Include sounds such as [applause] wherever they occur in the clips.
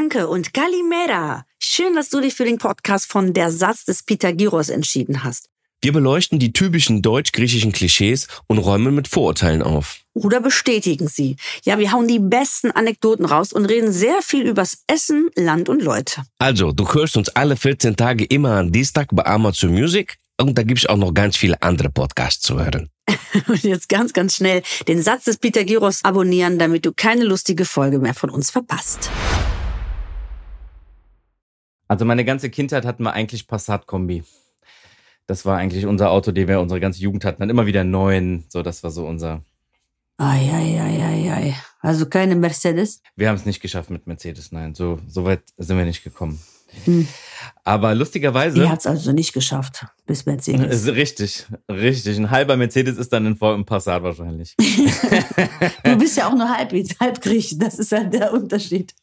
Danke und Kalimera. Schön, dass du dich für den Podcast von Der Satz des Pythagoras entschieden hast. Wir beleuchten die typischen deutsch-griechischen Klischees und räumen mit Vorurteilen auf. Oder bestätigen sie. Ja, wir hauen die besten Anekdoten raus und reden sehr viel übers Essen, Land und Leute. Also, du hörst uns alle 14 Tage immer am Dienstag bei Amazon Music und da gibt's auch noch ganz viele andere Podcasts zu hören. [laughs] und jetzt ganz, ganz schnell den Satz des Pythagoras abonnieren, damit du keine lustige Folge mehr von uns verpasst. Also meine ganze Kindheit hatten wir eigentlich Passat-Kombi. Das war eigentlich unser Auto, den wir unsere ganze Jugend hatten. Dann immer wieder neuen. So, das war so unser. Ai, ai, ai, ai, ai. Also keine Mercedes? Wir haben es nicht geschafft mit Mercedes, nein. So, so weit sind wir nicht gekommen. Hm. Aber lustigerweise. Ihr hat es also nicht geschafft, bis Mercedes. Richtig, richtig. Ein halber Mercedes ist dann in im Passat wahrscheinlich. [laughs] du bist [laughs] ja auch nur halb, halb Griech. Das ist halt der Unterschied.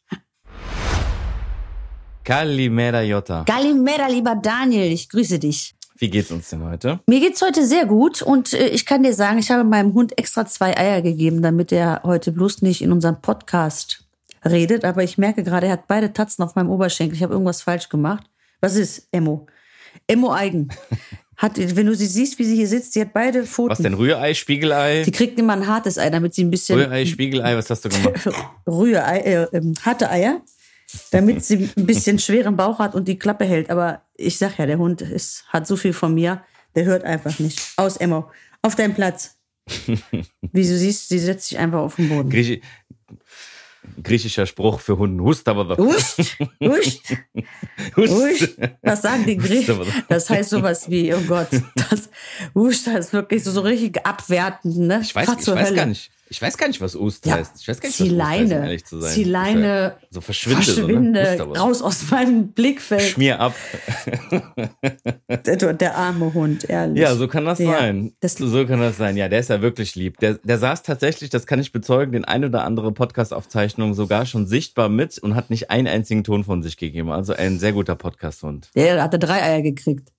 Kalimera Jota. Kalimera, lieber Daniel, ich grüße dich. Wie geht's uns denn heute? Mir geht's heute sehr gut und äh, ich kann dir sagen, ich habe meinem Hund extra zwei Eier gegeben, damit er heute bloß nicht in unserem Podcast redet. Aber ich merke gerade, er hat beide Tatzen auf meinem Oberschenkel. Ich habe irgendwas falsch gemacht. Was ist Emmo? Emmo Eigen. [laughs] Hat, wenn du sie siehst, wie sie hier sitzt, sie hat beide Pfoten. Was denn? Rührei, Spiegelei? Sie kriegt immer ein hartes Ei, damit sie ein bisschen. Rührei, Spiegelei, was hast du gemacht? [laughs] Rührei, äh, äh, harte Eier, damit sie ein bisschen schweren Bauch hat und die Klappe hält. Aber ich sag ja, der Hund ist, hat so viel von mir, der hört einfach nicht. Aus, Emmo. Auf deinen Platz. [laughs] Wie du siehst, sie setzt sich einfach auf den Boden. Griechi griechischer Spruch für Hunden. Hust aber Hust, hust, [laughs] hust. Was sagen die Griechen? Das heißt sowas wie, oh Gott, das Hust das ist wirklich so, so richtig abwertend. Ne? Ich weiß, ich weiß gar nicht. Ich weiß gar nicht, was Ust ja, heißt. Ich weiß gar nicht, Zieleine, was Ust heißt, um ehrlich zu sein. Zieleine, so verschwinde, verschwinde so, ne? raus aus meinem Blickfeld. Schmier ab. der, der, arme Hund, ehrlich. Ja, so kann das ja, sein. Das so kann das sein. Ja, der ist ja wirklich lieb. Der, der saß tatsächlich, das kann ich bezeugen, den ein oder andere Podcast-Aufzeichnung sogar schon sichtbar mit und hat nicht einen einzigen Ton von sich gegeben. Also ein sehr guter Podcast-Hund. Der hatte drei Eier gekriegt.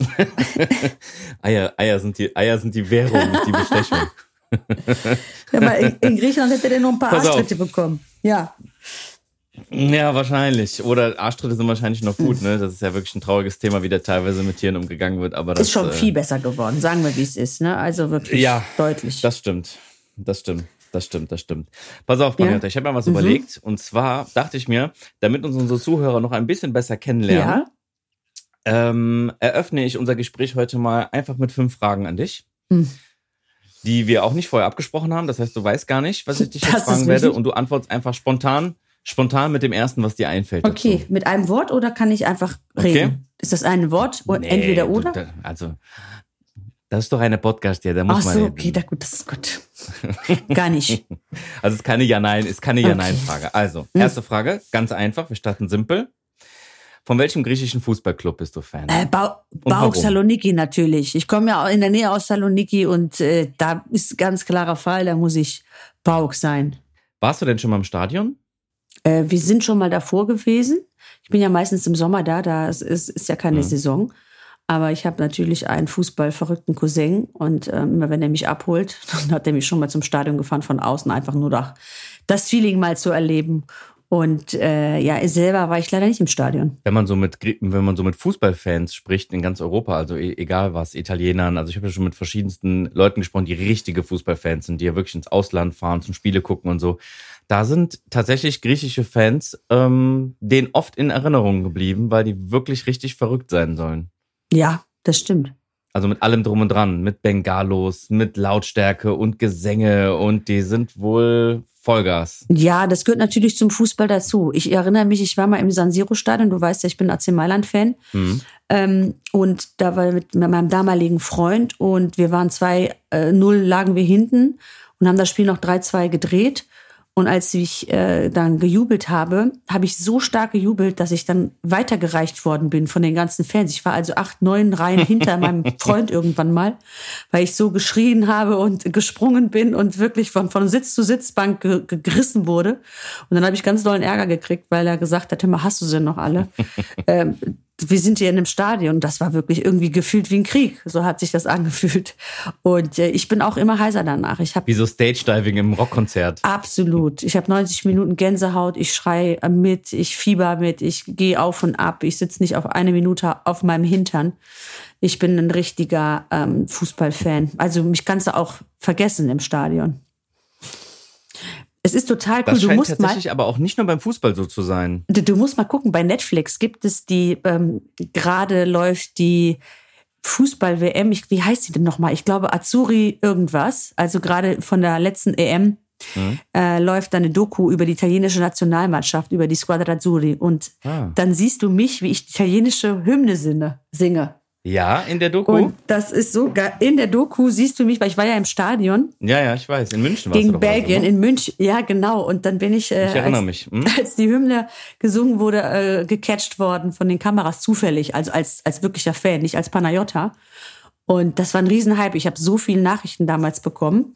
[laughs] Eier, Eier, sind die, Eier sind die Währung, die Bestechung. [laughs] ja, mal in, Griechenland hätte der noch ein paar Pass Arschtritte auf. bekommen. Ja. Ja, wahrscheinlich. Oder Arschtritte sind wahrscheinlich noch gut, ne? Das ist ja wirklich ein trauriges Thema, wie da teilweise mit Tieren umgegangen wird. Aber das ist schon äh, viel besser geworden, sagen wir, wie es ist, ne? Also wirklich ja, deutlich. Das stimmt. Das stimmt. Das stimmt, das stimmt. Pass auf, Marietta, ja? ich habe mir was mhm. überlegt. Und zwar dachte ich mir, damit uns unsere Zuhörer noch ein bisschen besser kennenlernen, ja? ähm, eröffne ich unser Gespräch heute mal einfach mit fünf Fragen an dich. Mhm die wir auch nicht vorher abgesprochen haben. Das heißt, du weißt gar nicht, was ich dich jetzt fragen werde und du antwortest einfach spontan, spontan mit dem ersten, was dir einfällt. Okay, dazu. mit einem Wort oder kann ich einfach reden? Okay. Ist das ein Wort? Nee, Entweder oder? Du, also, das ist doch eine Podcast, ja, da muss Ach man. so, okay, da gut, das ist gut. Gar nicht. [laughs] also, es ist keine Ja-Nein, ist keine Ja-Nein-Frage. Also, hm. erste Frage, ganz einfach, wir starten simpel. Von welchem griechischen Fußballclub bist du Fan? Äh, ba Bauk Saloniki natürlich. Ich komme ja in der Nähe aus Saloniki und äh, da ist ganz klarer Fall, da muss ich Bauk sein. Warst du denn schon mal im Stadion? Äh, wir sind schon mal davor gewesen. Ich bin ja meistens im Sommer da, da ist, ist, ja keine mhm. Saison. Aber ich habe natürlich einen fußballverrückten Cousin und äh, immer wenn er mich abholt, [laughs] dann hat er mich schon mal zum Stadion gefahren von außen, einfach nur da das Feeling mal zu erleben. Und äh, ja, selber war ich leider nicht im Stadion. Wenn man so mit wenn man so mit Fußballfans spricht in ganz Europa, also e, egal was, Italienern, also ich habe ja schon mit verschiedensten Leuten gesprochen, die richtige Fußballfans sind, die ja wirklich ins Ausland fahren, zum Spiele gucken und so. Da sind tatsächlich griechische Fans ähm, denen oft in Erinnerung geblieben, weil die wirklich richtig verrückt sein sollen. Ja, das stimmt. Also mit allem drum und dran, mit Bengalos, mit Lautstärke und Gesänge und die sind wohl Vollgas. Ja, das gehört natürlich zum Fußball dazu. Ich erinnere mich, ich war mal im San Siro Stadion. Du weißt ja, ich bin AC Mailand Fan. Mhm. Ähm, und da war mit, mit meinem damaligen Freund und wir waren 2-0 äh, lagen wir hinten und haben das Spiel noch 3-2 gedreht. Und als ich äh, dann gejubelt habe, habe ich so stark gejubelt, dass ich dann weitergereicht worden bin von den ganzen Fans. Ich war also acht, neun Reihen hinter [laughs] meinem Freund irgendwann mal, weil ich so geschrien habe und gesprungen bin und wirklich von, von Sitz zu Sitzbank ge gerissen wurde. Und dann habe ich ganz dollen Ärger gekriegt, weil er gesagt hat, immer hast du sie noch alle? [laughs] ähm, wir sind hier in einem Stadion. Das war wirklich irgendwie gefühlt wie ein Krieg. So hat sich das angefühlt. Und äh, ich bin auch immer heißer danach. Ich wie so Stage-Diving im Rockkonzert. Absolut. Ich habe 90 Minuten Gänsehaut. Ich schrei mit, ich fieber mit, ich gehe auf und ab. Ich sitze nicht auf eine Minute auf meinem Hintern. Ich bin ein richtiger ähm, Fußballfan. Also mich kannst du auch vergessen im Stadion. Es ist total cool. Das du scheint musst tatsächlich mal, aber auch nicht nur beim Fußball so zu sein. du, du musst mal gucken, bei Netflix gibt es die, ähm, gerade läuft die Fußball-WM, wie heißt die denn nochmal? Ich glaube Azzurri irgendwas, also gerade von der letzten EM Mhm. äh, läuft dann eine Doku über die italienische Nationalmannschaft, über die Squadra Azzurri und Ah. dann siehst du mich, wie ich die italienische Hymne singe. singe. Ja, in der Doku? Und das ist so geil. In der Doku siehst du mich, weil ich war ja im Stadion ja, ja, ich weiß. In München warst du gegen doch also, Belgien ne? in München. Ja, genau. Und dann bin ich, äh, Ich erinnere als, mich. Hm? [laughs] als die Hymne gesungen wurde, äh, gecatcht worden von den Kameras zufällig, also als, als wirklicher Fan, nicht als Panayota. Und das war ein Riesenhype. Ich habe so viele Nachrichten damals bekommen.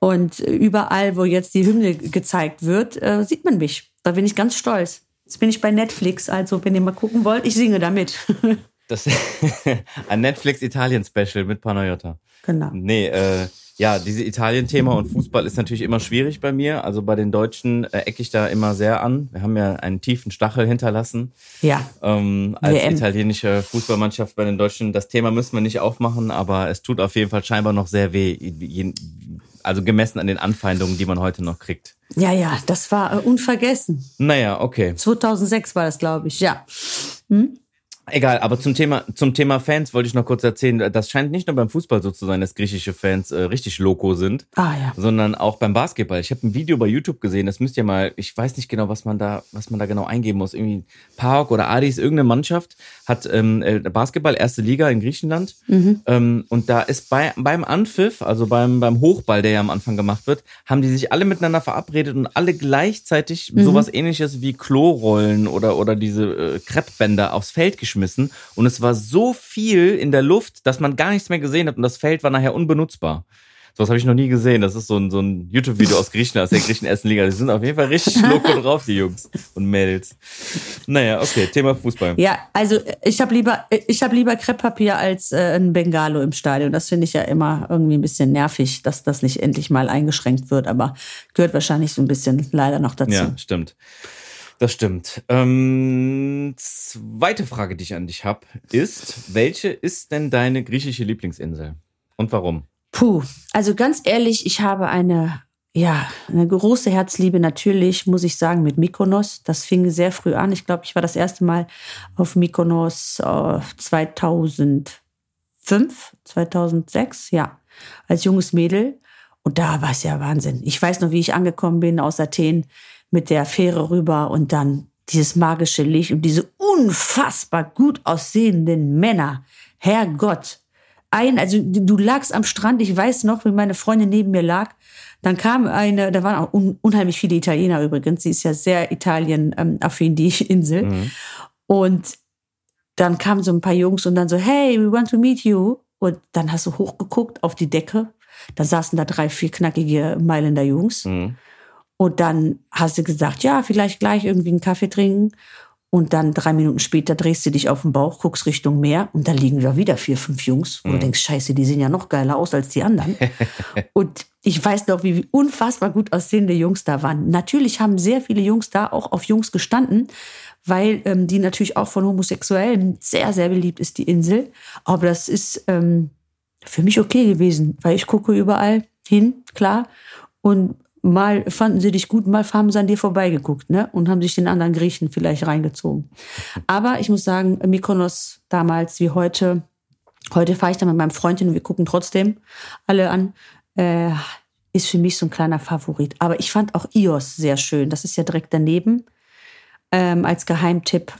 Und überall, wo jetzt die Hymne gezeigt wird, äh, sieht man mich. Da bin ich ganz stolz. Jetzt bin ich bei Netflix, also wenn ihr mal gucken wollt, ich singe damit. [laughs] Das [laughs] ein Netflix-Italien-Special mit Panayota. genau. Nee, äh, ja, diese Italien-Thema und Fußball ist natürlich immer schwierig bei mir. Also bei den Deutschen äh, ecke ich da immer sehr an. Wir haben ja einen tiefen Stachel hinterlassen Ja. ähm, als WM. italienische Fußballmannschaft bei den Deutschen. Das Thema müssen wir nicht aufmachen, aber es tut auf jeden Fall scheinbar noch sehr weh. Also gemessen an den Anfeindungen, die man heute noch kriegt. Ja, ja, das war äh, unvergessen. Naja, okay. 2006 war das, glaube ich. Ja. Egal, aber zum Thema, zum Thema Fans wollte ich noch kurz erzählen. Das scheint nicht nur beim Fußball so zu sein, dass griechische Fans äh, richtig loco sind, Ah ja. sondern auch beim Basketball. Ich habe ein Video bei YouTube gesehen, das müsst ihr mal, ich weiß nicht genau, was man da, was man da genau eingeben muss. Irgendwie PAOK oder Adis, irgendeine Mannschaft hat ähm, äh, Basketball, erste Liga in Griechenland. Ähm, und da ist bei, beim Anpfiff, also beim, beim Hochball, der ja am Anfang gemacht wird, haben die sich alle miteinander verabredet und alle gleichzeitig sowas ähnliches wie Klorollen oder, oder diese äh, Kreppbänder aufs Feld geschmissen. Und es war so viel in der Luft, dass man gar nichts mehr gesehen hat und das Feld war nachher unbenutzbar. Sowas habe ich noch nie gesehen. Das ist so ein, so ein YouTube-Video aus Griechenland, aus der griechischen ersten Liga. Die sind auf jeden Fall richtig loco drauf, die Jungs und Mädels. Naja, okay, Thema Fußball. Ja, also ich habe lieber, ich habe lieber Krepppapier als äh, ein Bengalo im Stadion. Das finde ich ja immer irgendwie ein bisschen nervig, dass das nicht endlich mal eingeschränkt wird. Aber gehört wahrscheinlich so ein bisschen leider noch dazu. Ja, stimmt. Das stimmt. Ähm, zweite Frage, die ich an dich habe, ist, welche ist denn deine griechische Lieblingsinsel? Und warum? Puh, also ganz ehrlich, ich habe eine, ja, eine große Herzliebe natürlich, muss ich sagen, mit Mykonos. Das fing sehr früh an. Ich glaube, ich war das erste Mal auf Mykonos äh, 2005, 2006, ja, als junges Mädel. Und da war es ja Wahnsinn. Ich weiß noch, wie ich angekommen bin aus Athen mit der Fähre rüber und dann dieses magische Licht und diese unfassbar gut aussehenden Männer. Herrgott. Ein, also du lagst am Strand, ich weiß noch, wie meine Freundin neben mir lag. Dann kam eine, da waren auch un, unheimlich viele Italiener übrigens. Sie ist ja sehr Italien-affin, die [laughs] Insel. Und dann kamen so ein paar Jungs und dann so, hey, we want to meet you. Und dann hast du hochgeguckt auf die Decke. Da saßen da drei, vier knackige Mailänder Jungs. Mhm. Und dann hast du gesagt, ja, vielleicht gleich irgendwie einen Kaffee trinken. Und dann drei Minuten später drehst du dich auf den Bauch, guckst Richtung Meer und da liegen da wieder vier, fünf Jungs. Und du denkst, scheiße, die sehen ja noch geiler aus als die anderen. [laughs] und ich weiß noch, wie unfassbar gut aussehende Jungs da waren. Natürlich haben sehr viele Jungs da auch auf Jungs gestanden, weil ähm, die natürlich auch von Homosexuellen sehr, sehr beliebt ist, die Insel. Aber das ist ähm, für mich okay gewesen, weil ich gucke überall hin, klar. Und mal fanden sie dich gut, mal haben sie an dir vorbeigeguckt, ne? Und haben sich den anderen Griechen vielleicht reingezogen. Aber ich muss sagen, Mykonos damals wie heute, heute fahre ich da mit meinem Freund hin und wir gucken trotzdem alle an, äh, ist für mich so ein kleiner Favorit. Aber ich fand auch Ios sehr schön. Das ist ja direkt daneben. Ähm, als Geheimtipp.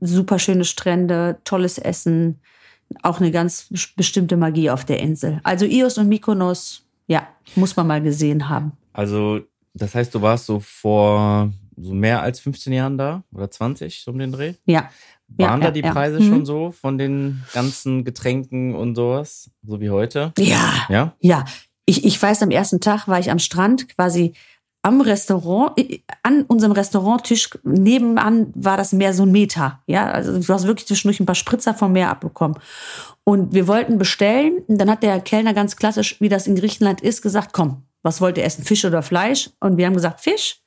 Super schöne Strände, tolles Essen, auch eine ganz bestimmte Magie auf der Insel. Also Ios und Mykonos, ja, muss man mal gesehen haben. Also, das heißt, du warst so vor so mehr als 15 Jahren da oder 20, so um den Dreh? Ja. Waren ja, da die ja, Preise ja. schon Mhm. so von den ganzen Getränken und sowas, so wie heute? Ja, Ja? ja. Ich, ich weiß, am ersten Tag war ich am Strand, quasi am Restaurant, an unserem Restauranttisch nebenan war das Meer so ein Meter. Ja, also du hast wirklich zwischendurch ein paar Spritzer vom Meer abbekommen. Und wir wollten bestellen. Und dann hat der Kellner ganz klassisch, wie das in Griechenland ist, gesagt, komm, was wollt ihr essen, Fisch oder Fleisch? Und wir haben gesagt, Fisch.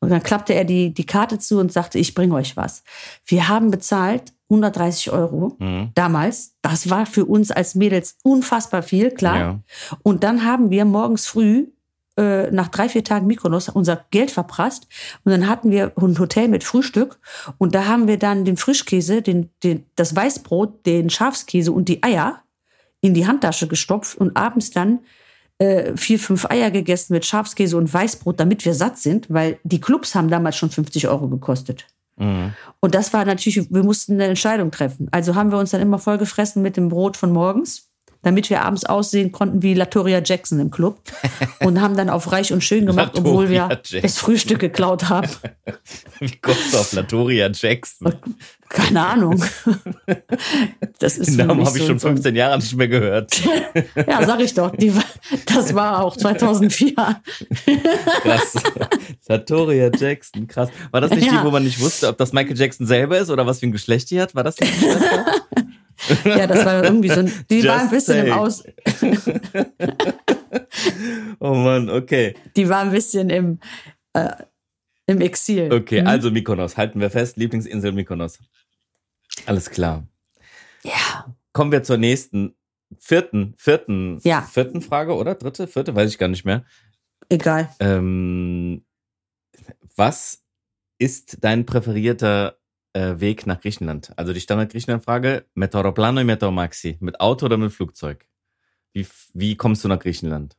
Und dann klappte er die, die Karte zu und sagte, ich bringe euch was. Wir haben bezahlt 130 Euro mhm. damals. Das war für uns als Mädels unfassbar viel, klar. Ja. Und dann haben wir morgens früh äh, nach drei, vier Tagen Mykonos unser Geld verprasst. Und dann hatten wir ein Hotel mit Frühstück. Und da haben wir dann den Frischkäse, den, den, das Weißbrot, den Schafskäse und die Eier in die Handtasche gestopft und abends dann äh, vier, fünf Eier gegessen mit Schafskäse und Weißbrot, damit wir satt sind, weil die Clubs haben damals schon 50 Euro gekostet. Mhm. Und das war natürlich, wir mussten eine Entscheidung treffen. Also haben wir uns dann immer vollgefressen mit dem Brot von morgens damit wir abends aussehen konnten wie Latoria Jackson im Club und haben dann auf reich und schön gemacht, obwohl wir Jackson. das Frühstück geklaut haben. [laughs] Wie kommst du auf Latoria Jackson? Keine Ahnung. Das ist Den Namen habe ich schon 15 Jahre nicht mehr gehört. [laughs] Ja, sag ich doch. Die, das war auch 2004. Krass. Latoria Jackson, krass. War das nicht ja. die, wo man nicht wusste, ob das Michael Jackson selber ist oder was für ein Geschlecht die hat? War das nicht? [laughs] ja, das war irgendwie so ein, die Just war ein bisschen say. im Aus. [laughs] oh Mann, okay. Die war ein bisschen im, äh, im Exil. Okay, mhm. also Mykonos, halten wir fest, Lieblingsinsel Mykonos. Alles klar. Ja. Kommen wir zur nächsten, vierten, vierten, ja. vierten Frage, oder? Dritte, vierte, weiß ich gar nicht mehr. Egal. Ähm, was ist dein präferierter äh, Weg nach Griechenland? Also die Standard-Griechenland-Frage, mit Aeroplano und mit Maxi, mit Auto oder mit Flugzeug? Wie, wie kommst du nach Griechenland?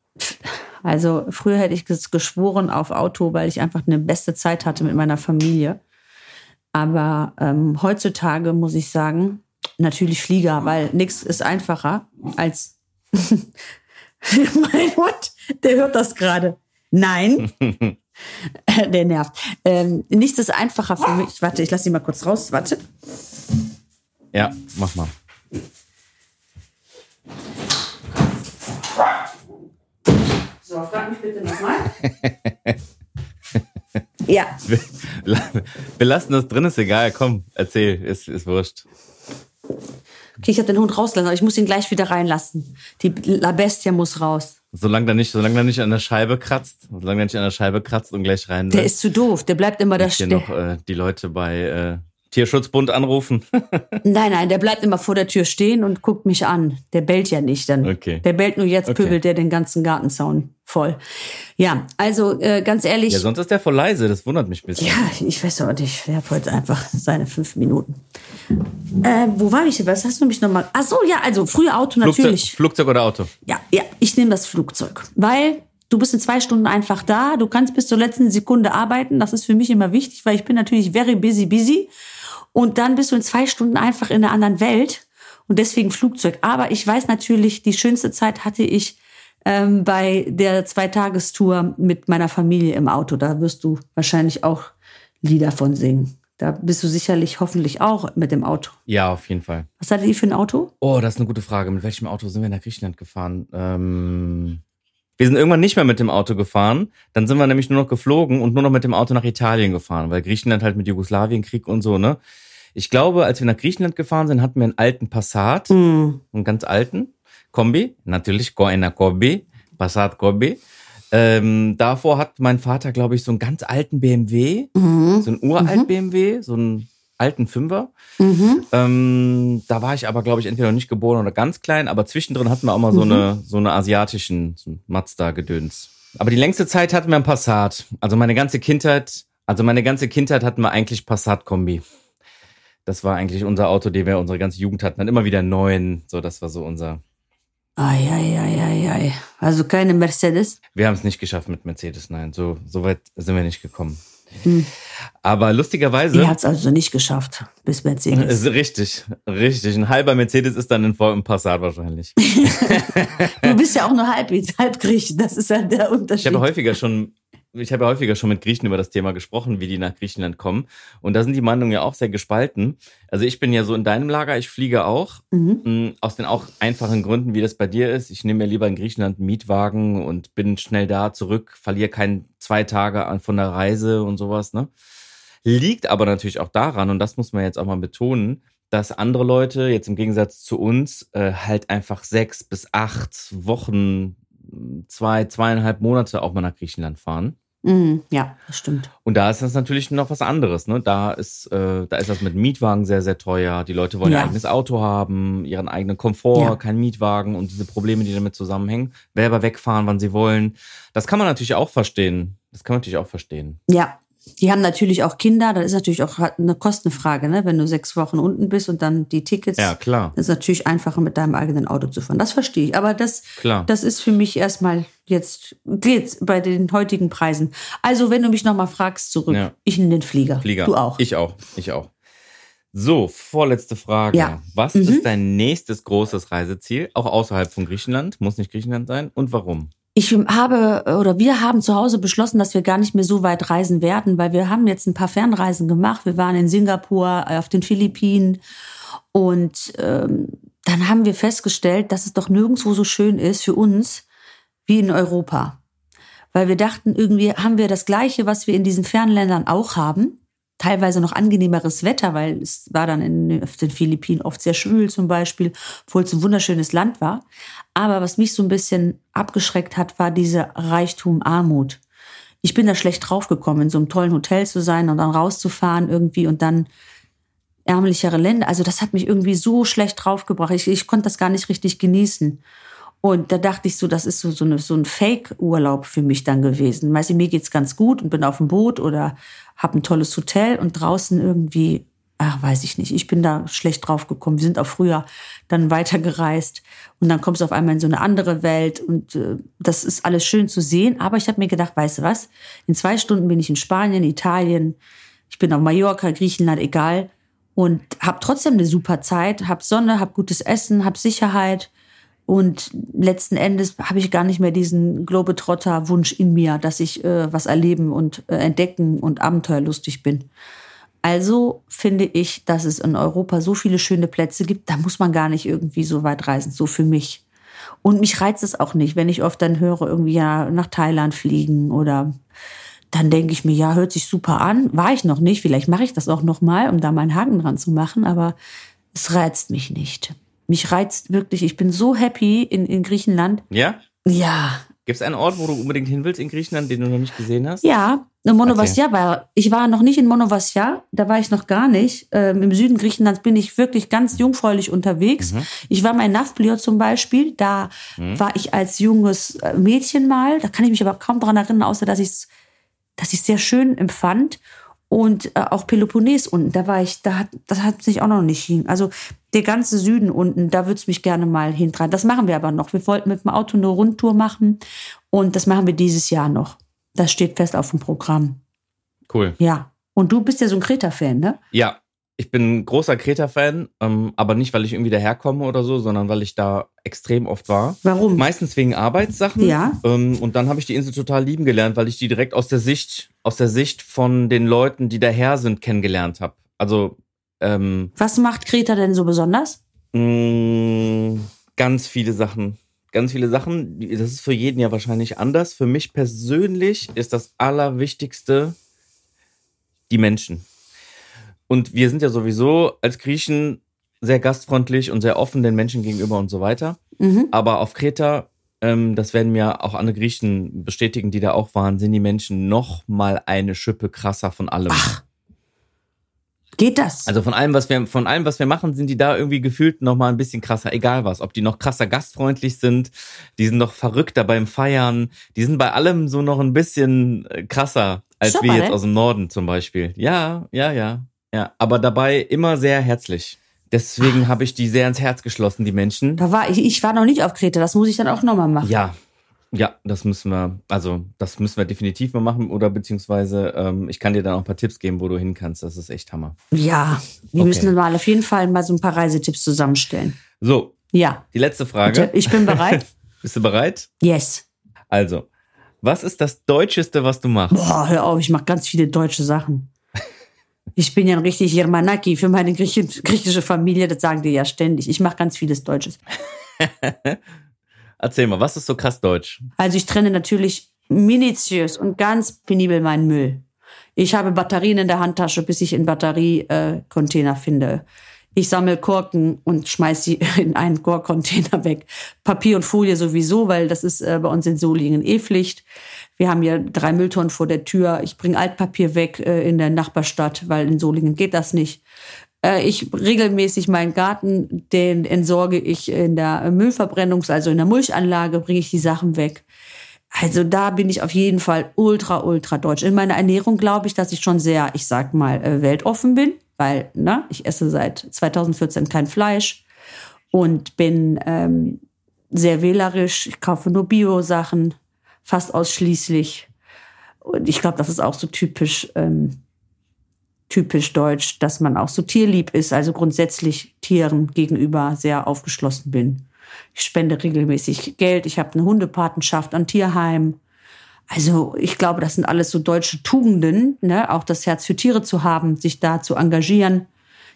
Also früher hätte ich geschworen auf Auto, weil ich einfach eine beste Zeit hatte mit meiner Familie. Aber ähm, heutzutage muss ich sagen, natürlich Flieger, weil nichts ist einfacher als [laughs] mein Hund, der hört das gerade. Nein, [laughs] [laughs] Der nervt. Ähm, nichts ist einfacher für mich. Warte, ich lasse ihn mal kurz raus. Warte. Ja, mach mal. So, frag mich bitte nochmal. [laughs] ja. [laughs] Wir, lassen das drin, ist egal. Komm, erzähl, ist, ist wurscht. Okay, ich habe den Hund rauslassen, aber ich muss ihn gleich wieder reinlassen. Die La Bestia muss raus. Solange er nicht, solange er nicht an der Scheibe kratzt, solange er nicht an der Scheibe kratzt und gleich rein. Der ist zu doof, der bleibt immer da stehen. noch äh, die Leute bei äh, Tierschutzbund anrufen? [laughs] nein, nein, der bleibt immer vor der Tür stehen und guckt mich an. Der bellt ja nicht dann. Okay. Der bellt nur jetzt, okay. pöbelt der den ganzen Gartenzaun voll. Ja, also äh, ganz ehrlich. Ja, sonst ist der voll leise, das wundert mich ein bisschen. Ja, ich weiß auch nicht. Er hat heute einfach seine fünf Minuten. Äh, wo war ich? Was hast du mich nochmal? Ach so, ja, also früher Auto natürlich. Flugzeug, Flugzeug oder Auto? Ja, ja, ich nehme das Flugzeug, weil Du bist in zwei Stunden einfach da. Du kannst bis zur letzten Sekunde arbeiten. Das ist für mich immer wichtig, weil ich bin natürlich very busy, busy. Und dann bist du in zwei Stunden einfach in einer anderen Welt und deswegen Flugzeug. Aber ich weiß natürlich, die schönste Zeit hatte ich ähm, bei der Zweitagestour mit meiner Familie im Auto. Da wirst du wahrscheinlich auch Lieder von singen. Da bist du sicherlich hoffentlich auch mit dem Auto. Ja, auf jeden Fall. Was hattet ihr für ein Auto? Oh, das ist eine gute Frage. Mit welchem Auto sind wir nach Griechenland gefahren? Ähm, wir sind irgendwann nicht mehr mit dem Auto gefahren. Dann sind wir nämlich nur noch geflogen und nur noch mit dem Auto nach Italien gefahren, weil Griechenland halt mit Jugoslawienkrieg und so, ne? Ich glaube, als wir nach Griechenland gefahren sind, hatten wir einen alten Passat, mm. einen ganz alten Kombi, natürlich Goena Kombi, Passat Kombi. Ähm, davor hat mein Vater, glaube ich, so einen ganz alten BMW, mhm. so einen uralt mhm. BMW, so einen alten Fünfer. Mhm. Ähm, da war ich aber, glaube ich, entweder noch nicht geboren oder ganz klein, aber zwischendrin hatten wir auch mal so mhm. eine so eine asiatischen so Mazda-Gedöns. Aber die längste Zeit hatten wir ein Passat. Also meine ganze Kindheit, also meine ganze Kindheit hatten wir eigentlich Passat-Kombi. Das war eigentlich unser Auto, den wir unsere ganze Jugend hatten. Dann immer wieder neuen. So, das war so unser. Eieieiei. Also keine Mercedes? Wir haben es nicht geschafft mit Mercedes, nein. So, so weit sind wir nicht gekommen. Hm. Aber lustigerweise. Ihr habt es also nicht geschafft, bis Mercedes. Richtig, richtig. Ein halber Mercedes ist dann ein Passat wahrscheinlich. [laughs] du bist ja [laughs] auch nur halb, halb Griech. Das ist ja der Unterschied. Ich habe häufiger schon ich habe ja häufiger schon mit Griechen über das Thema gesprochen, wie die nach Griechenland kommen. Und da sind die Meinungen ja auch sehr gespalten. Also ich bin ja so in deinem Lager, ich fliege auch. Mhm. Mm, aus den auch einfachen Gründen, wie das bei dir ist. Ich nehme mir lieber in Griechenland einen Mietwagen und bin schnell da zurück, verliere keine zwei Tage von der Reise und sowas. Ne? Liegt aber natürlich auch daran, und das muss man jetzt auch mal betonen, dass andere Leute jetzt im Gegensatz zu uns äh, halt einfach sechs bis acht Wochen, zwei, zweieinhalb Monate auch mal nach Griechenland fahren. Mm, ja, das stimmt. Und da ist das natürlich noch was anderes. Ne? Da ist, äh, da ist das mit Mietwagen sehr, sehr teuer. Die Leute wollen ja. ein eigenes Auto haben, ihren eigenen Komfort, ja. kein Mietwagen und diese Probleme, die damit zusammenhängen. Selber wegfahren, wann sie wollen. Das kann man natürlich auch verstehen. Das kann man natürlich auch verstehen. Ja, die haben natürlich auch Kinder, das ist natürlich auch eine Kostenfrage, ne? Wenn du sechs Wochen unten bist und dann die Tickets. Ja, klar. ist natürlich einfacher, mit deinem eigenen Auto zu fahren. Das verstehe ich. Aber das, klar. das ist für mich erstmal jetzt, jetzt bei den heutigen Preisen. Also, wenn du mich nochmal fragst, zurück. Ja. Ich nehme den Flieger. Flieger. Du auch. Ich auch. Ich auch. So, vorletzte Frage. Ja. Was mhm. ist dein nächstes großes Reiseziel? Auch außerhalb von Griechenland? Muss nicht Griechenland sein. Und warum? Ich habe oder wir haben zu Hause beschlossen, dass wir gar nicht mehr so weit reisen werden, weil wir haben jetzt ein paar Fernreisen gemacht. Wir waren in Singapur, äh, auf den Philippinen und ähm, dann haben wir festgestellt, dass es doch nirgendwo so schön ist für uns wie in Europa. Weil wir dachten, irgendwie haben wir das Gleiche, was wir in diesen Fernländern auch haben teilweise noch angenehmeres Wetter, weil es war dann in, den Philippinen oft sehr schwül zum Beispiel, obwohl es ein wunderschönes Land war. Aber was mich so ein bisschen abgeschreckt hat, war diese Reichtum, Armut. Ich bin da schlecht draufgekommen, in so einem tollen Hotel zu sein und dann rauszufahren irgendwie und dann ärmlichere Länder. Also das hat mich irgendwie so schlecht draufgebracht. Ich, ich konnte das gar nicht richtig genießen. Und da dachte ich so, das ist so, so, eine, so ein Fake-Urlaub für mich dann gewesen. Weißt du, mir geht's ganz gut und bin auf dem Boot oder habe ein tolles Hotel und draußen irgendwie, ach, weiß ich nicht, ich bin da schlecht drauf gekommen. Wir sind auch früher dann weitergereist und dann kommst du auf einmal in so eine andere Welt und äh, das ist alles schön zu sehen. Aber ich habe mir gedacht, weißt du was, in zwei Stunden bin ich in Spanien, Italien, ich bin auf Mallorca, Griechenland, egal und habe trotzdem eine super Zeit, habe Sonne, habe gutes Essen, habe Sicherheit und letzten Endes habe ich gar nicht mehr diesen Globetrotter-Wunsch in mir, dass ich äh, was erleben und äh, entdecken und abenteuerlustig bin. Also finde ich, dass es in Europa so viele schöne Plätze gibt, da muss man gar nicht irgendwie so weit reisen, so für mich. Und mich reizt es auch nicht, wenn ich oft dann höre, irgendwie ja nach Thailand fliegen oder dann denke ich mir, ja, hört sich super an. War ich noch nicht, vielleicht mache ich das auch noch mal, um da meinen Haken dran zu machen, aber es reizt mich nicht mich reizt wirklich, ich bin so happy in, in Griechenland. Ja? Ja. Gibt es einen Ort, wo du unbedingt hin willst in Griechenland, den du noch nicht gesehen hast? Ja, Monovassia war. Ich war noch nicht in Monovassia, da war ich noch gar nicht. Ähm, Im Süden Griechenlands bin ich wirklich ganz jungfräulich unterwegs. Mhm. Ich war mal in Nafplio zum Beispiel, da mhm. war ich als junges äh, Mädchen mal. Da kann ich mich aber kaum daran erinnern, außer dass ich es dass ich sehr schön empfand und äh, auch Peloponnes unten, da war ich, da hat, das hat sich auch noch nicht hin. Also der ganze Süden unten, da würde es mich gerne mal hintreiben. Das machen wir aber noch. Wir wollten mit dem Auto eine Rundtour machen und das machen wir dieses Jahr noch. Das steht fest auf dem Programm. Cool. Ja. Und du bist ja so ein Kreta-Fan, ne? Ja, ich bin ein großer Kreta-Fan, ähm, aber nicht, weil ich irgendwie daherkomme oder so, sondern weil ich da extrem oft war. Warum? Meistens wegen Arbeitssachen. Ja. Ähm, und dann habe ich die Insel total lieben gelernt, weil ich die direkt aus der Sicht, aus der Sicht von den Leuten, die daher sind, kennengelernt habe. Also ähm, Was macht Kreta denn so besonders? Mh, mm, ganz viele Sachen. Ganz viele Sachen. Das ist für jeden ja wahrscheinlich anders. Für mich persönlich ist das Allerwichtigste die Menschen. Und wir sind ja sowieso als Griechen sehr gastfreundlich und sehr offen den Menschen gegenüber und so weiter. Mhm. Aber auf Kreta, ähm, das werden mir auch andere Griechen bestätigen, die da auch waren, sind die Menschen noch mal eine Schippe krasser von allem. Ach. Geht das? Also von allem, was wir, von allem, was wir machen, sind die da irgendwie gefühlt noch mal ein bisschen krasser, egal was. Ob die noch krasser gastfreundlich sind, die sind noch verrückter beim Feiern, die sind bei allem so noch ein bisschen äh, krasser als Super, wir jetzt ne? aus dem Norden zum Beispiel. Ja, ja, ja. Ja, aber dabei immer sehr herzlich. Deswegen habe ich die sehr ins Herz geschlossen, die Menschen. Da war ich, ich war noch nicht auf Kreta, das muss ich dann auch nochmal machen. Ja, ja, das müssen wir, also das müssen wir definitiv mal machen oder beziehungsweise ähm, ich kann dir dann auch ein paar Tipps geben, wo du hin kannst. Das ist echt Hammer. Ja, wir okay. müssen mal auf jeden Fall mal so ein paar Reisetipps zusammenstellen. So. Ja. Die letzte Frage. Ich bin bereit. [laughs] Bist du bereit? Yes. Also, Was ist das Deutscheste, was du machst? Boah, hör auf, ich mache ganz viele deutsche Sachen. Ich bin ja ein richtig Jermanaki für meine griechische Familie, das sagen die ja ständig. Ich mache ganz vieles Deutsches. [laughs] Erzähl mal, was ist so krass deutsch? Also ich trenne natürlich minutiös und ganz penibel meinen Müll. Ich habe Batterien in der Handtasche, bis ich einen Batteriecontainer äh, finde. Ich sammle Korken und schmeiß sie [laughs] in einen Korkcontainer weg. Papier und Folie sowieso, weil das ist äh, bei uns in Solingen eh Pflicht. Wir haben hier drei Mülltonnen vor der Tür. Ich bringe Altpapier weg äh, in der Nachbarstadt, weil in Solingen geht das nicht. Äh, ich regelmäßig meinen Garten, den entsorge ich in der Müllverbrennungs-, also in der Mulchanlage, bringe ich die Sachen weg. Also da bin ich auf jeden Fall ultra, ultra deutsch. In meiner Ernährung glaube ich, dass ich schon sehr, ich sag mal, weltoffen bin, weil ne, ich esse seit 2014 kein Fleisch und bin ähm, sehr wählerisch. Ich kaufe nur Bio-Sachen, fast ausschließlich. Und ich glaube, das ist auch so typisch, ähm, typisch deutsch, dass man auch so tierlieb ist, also grundsätzlich Tieren gegenüber sehr aufgeschlossen bin. Ich spende regelmäßig Geld. Ich habe eine Hundepatenschaft an Tierheim. Also ich glaube, das sind alles so deutsche Tugenden, ne? auch das Herz für Tiere zu haben, sich da zu engagieren.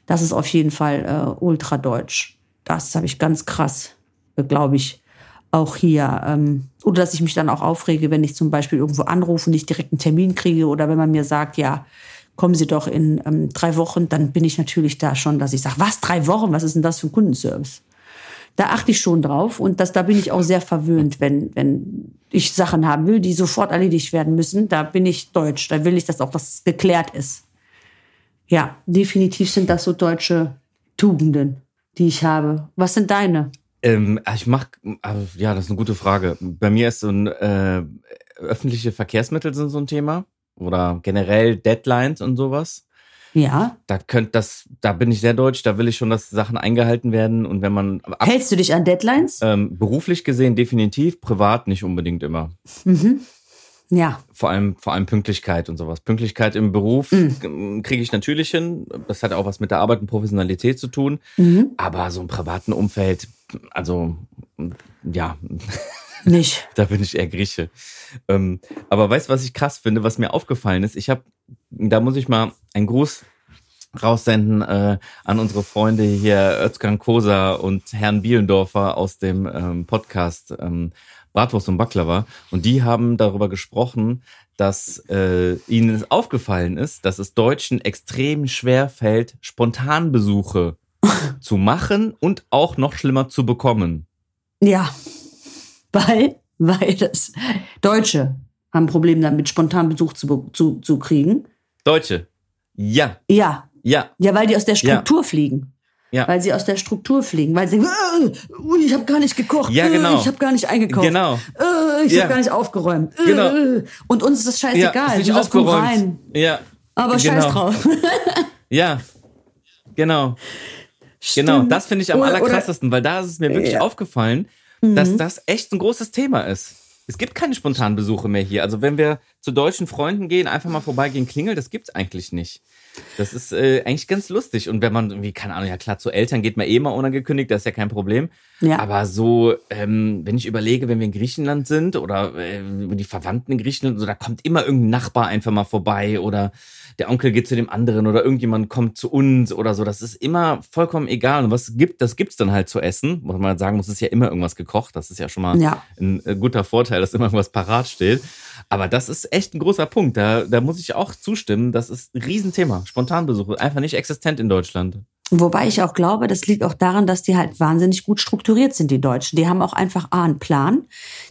Das ist auf jeden Fall äh, ultra deutsch. Das habe ich ganz krass, äh, glaube ich, auch hier. Ähm, oder dass ich mich dann auch aufrege, wenn ich zum Beispiel irgendwo anrufe und nicht direkt einen Termin kriege oder wenn man mir sagt, ja, kommen Sie doch in ähm, drei Wochen, dann bin ich natürlich da schon, dass ich sage, was, drei Wochen? Was ist denn das für ein Kundenservice? Da achte ich schon drauf und das, da bin ich auch sehr verwöhnt, wenn, wenn ich Sachen haben will, die sofort erledigt werden müssen. Da bin ich deutsch. Da will ich, dass auch das geklärt ist. Ja, definitiv sind das so deutsche Tugenden, die ich habe. Was sind deine? Ähm, ich mach, also, ja, das ist eine gute Frage. Bei mir ist so ein äh, öffentliche Verkehrsmittel sind so ein Thema oder generell Deadlines und sowas. Ja. Da könnt das, da bin ich sehr deutsch, da will ich schon, dass Sachen eingehalten werden und wenn man. Ab, Hältst du dich an Deadlines? Ähm, beruflich gesehen definitiv, privat nicht unbedingt immer. Mhm. Ja. Vor allem, vor allem Pünktlichkeit und sowas. Pünktlichkeit im Beruf mhm. kriege ich natürlich hin. Das hat auch was mit der Arbeit und Professionalität zu tun. Mhm. Aber so im privaten Umfeld, also ja. Nicht. [laughs] da bin ich eher Grieche. Ähm, aber weißt du, was ich krass finde, was mir aufgefallen ist? Ich habe, da muss ich mal einen Gruß raussenden äh, an unsere Freunde hier Özkan Kosa und Herrn Bielendorfer aus dem ähm, Podcast ähm, Bratwurst und Baklava. Und die haben darüber gesprochen, dass äh, ihnen aufgefallen ist, dass es Deutschen extrem schwer fällt, Spontanbesuche [laughs] zu machen und auch noch schlimmer zu bekommen. Ja, weil, [laughs] weil das Deutsche haben ein Problem damit, Spontanbesuch zu, zu, zu kriegen. Deutsche? Ja. Ja. Ja. Ja, weil die aus der Struktur ja. fliegen. Ja. Weil sie aus der Struktur fliegen, weil sie sagen, äh, ich habe gar nicht gekocht, ja, genau. ich habe gar nicht eingekauft, genau. Äh, ich ja. habe gar nicht aufgeräumt. Äh, genau. Und uns ist das scheißegal. Ja, ist nicht aufgeräumt. rein. Ja. Aber genau. scheiß drauf. [laughs] ja. Genau. Stimmt. Genau, das finde ich am oder, allerkrassesten, weil da ist es mir wirklich ja. Dass mhm. das echt ein großes Thema ist. Es gibt keine spontanen Besuche mehr hier. Also wenn wir zu deutschen Freunden gehen, einfach mal vorbeigehen, klingelt, das gibt's eigentlich nicht. Das ist äh, eigentlich ganz lustig. Und wenn man irgendwie, keine Ahnung, ja klar, zu Eltern geht man eh mal unangekündigt, das ist ja kein Problem. Ja. Aber so, ähm, wenn ich überlege, wenn wir in Griechenland sind oder äh, die Verwandten in Griechenland, so, da kommt immer irgendein Nachbar einfach mal vorbei oder der Onkel geht zu dem anderen oder irgendjemand kommt zu uns oder so. Das ist immer vollkommen egal. Und was gibt, das gibt's dann halt zu essen. Muss man halt sagen, muss ist ja immer irgendwas gekocht. Das ist ja schon mal ja. Ein, ein, guter Vorteil, dass immer irgendwas parat steht. Aber das ist echt ein großer Punkt. Da, da muss ich auch zustimmen. Das ist ein Riesenthema. Spontanbesuche. Einfach nicht existent in Deutschland. Wobei ich auch glaube, das liegt auch daran, dass die halt wahnsinnig gut strukturiert sind, die Deutschen. Die haben auch einfach A, einen Plan.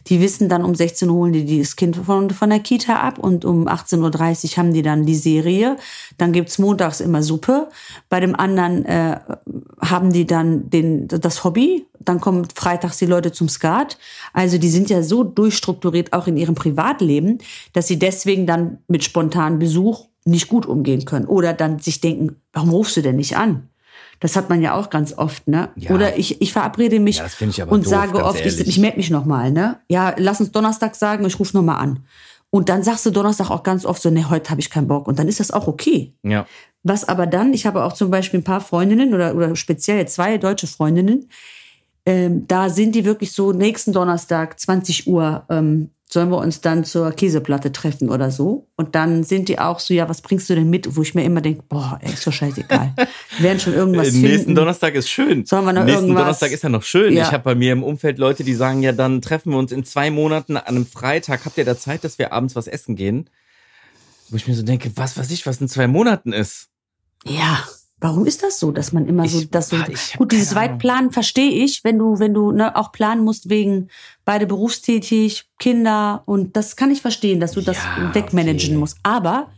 Die wissen dann, um 16 Uhr holen die das Kind von, von der Kita ab und um 18.30 Uhr haben die dann die Serie. Dann gibt's montags immer Suppe. Bei dem anderen äh, haben die dann den, das Hobby. Dann kommen freitags die Leute zum Skat. Also die sind ja so durchstrukturiert auch in ihrem Privatleben, dass sie deswegen dann mit spontanen Besuch nicht gut umgehen können. Oder dann sich denken, warum rufst du denn nicht an? Das hat man ja auch ganz oft, ne? Ja. Oder ich, ich verabrede mich ja, ich und doof, sage oft, ich, ich melde mich nochmal, ne? Ja, lass uns Donnerstag sagen, ich rufe nochmal an. Und dann sagst du Donnerstag auch ganz oft so, ne, heute habe ich keinen Bock. Und dann ist das auch okay. Ja. Was aber dann, ich habe auch zum Beispiel ein paar Freundinnen oder, oder speziell zwei deutsche Freundinnen, ähm, da sind die wirklich so nächsten Donnerstag, 20 Uhr, ähm, sollen wir uns dann zur Käseplatte treffen oder so? Und dann sind die auch so, ja, was bringst du denn mit? Wo ich mir immer denke, boah, ey, ist doch scheißegal. Wir werden schon irgendwas Nächsten finden. Donnerstag ist schön. Sollen wir noch Nächsten irgendwas? Donnerstag ist ja noch schön. Ja. Ich habe bei mir im Umfeld Leute, die sagen, ja, dann treffen wir uns in zwei Monaten an einem Freitag. Habt ihr da Zeit, dass wir abends was essen gehen? Wo ich mir so denke, was weiß ich, was in zwei Monaten ist. Ja. Warum ist das so, dass man immer so, Ich- das so, gut, dieses. Weitplanen verstehe ich, wenn du, wenn du ne, auch planen musst wegen beide berufstätig, Kinder und das kann ich verstehen, dass du das Ja, wegmanagen okay. musst. Aber